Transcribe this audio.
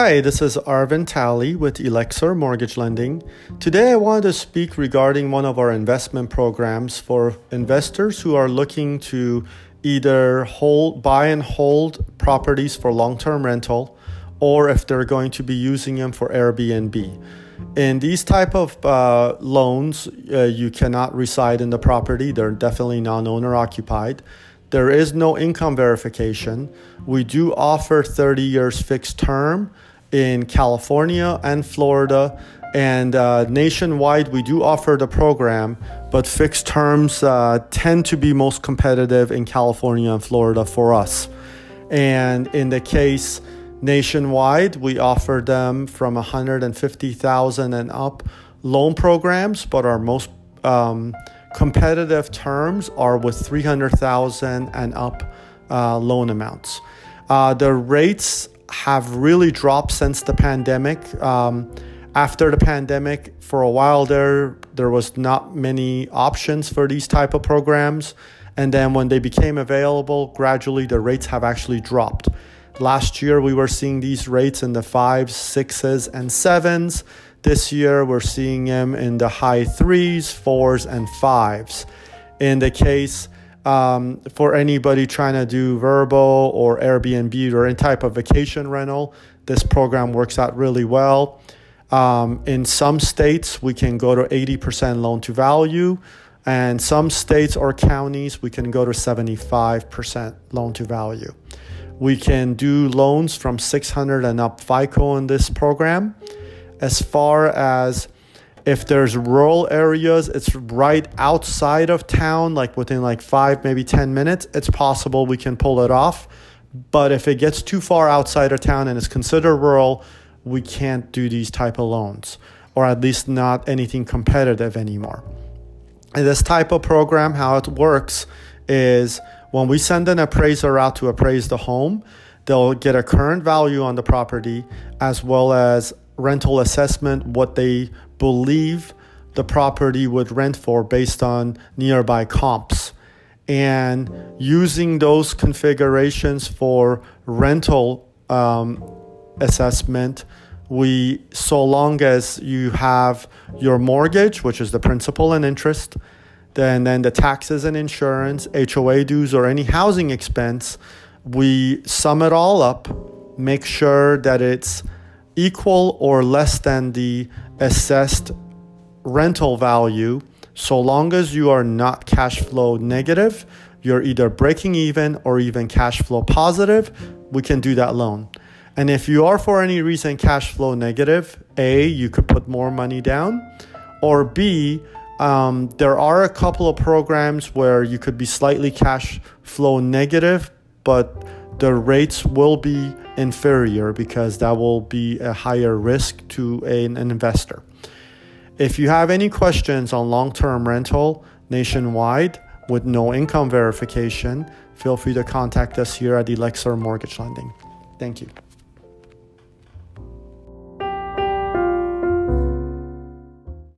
Hi, this is Arvin Talley with Elexor Mortgage Lending. Today I wanted to speak regarding one of our investment programs for investors who are looking to either hold buy and hold properties for long-term rental or if they're going to be using them for Airbnb. In these type of uh, loans, uh, you cannot reside in the property. They're definitely non-owner occupied. There is no income verification. We do offer 30 years fixed term in California and Florida. And uh, nationwide, we do offer the program, but fixed terms uh, tend to be most competitive in California and Florida for us. And in the case nationwide, we offer them from 150,000 and up loan programs, but our most um, competitive terms are with 300,000 and up uh, loan amounts. Uh, the rates have really dropped since the pandemic. Um, after the pandemic, for a while there, there was not many options for these type of programs, and then when they became available, gradually the rates have actually dropped. Last year, we were seeing these rates in the fives, sixes, and sevens. This year, we're seeing them in the high threes, fours, and fives. In the case um, for anybody trying to do Vrbo or Airbnb or any type of vacation rental, this program works out really well. Um, in some states, we can go to 80% loan to value, and some states or counties, we can go to 75% loan to value. We can do loans from 600 and up FICO in this program. As far as if there's rural areas, it's right outside of town, like within like five, maybe 10 minutes, it's possible we can pull it off. But if it gets too far outside of town and it's considered rural, we can't do these type of loans, or at least not anything competitive anymore. And this type of program, how it works is when we send an appraiser out to appraise the home, they'll get a current value on the property as well as rental assessment, what they believe the property would rent for based on nearby comps. And using those configurations for rental um, assessment, we so long as you have your mortgage, which is the principal and interest, then then the taxes and insurance, HOA dues, or any housing expense, we sum it all up, make sure that it's equal or less than the assessed rental value so long as you are not cash flow negative you're either breaking even or even cash flow positive we can do that loan. And if you are for any reason cash flow negative a you could put more money down or b um, there are a couple of programs where you could be slightly cash flow negative but the rates will be inferior because that will be a higher risk to an investor. If you have any questions on long term rental nationwide with no income verification, feel free to contact us here at Elexor Mortgage Lending. Thank you.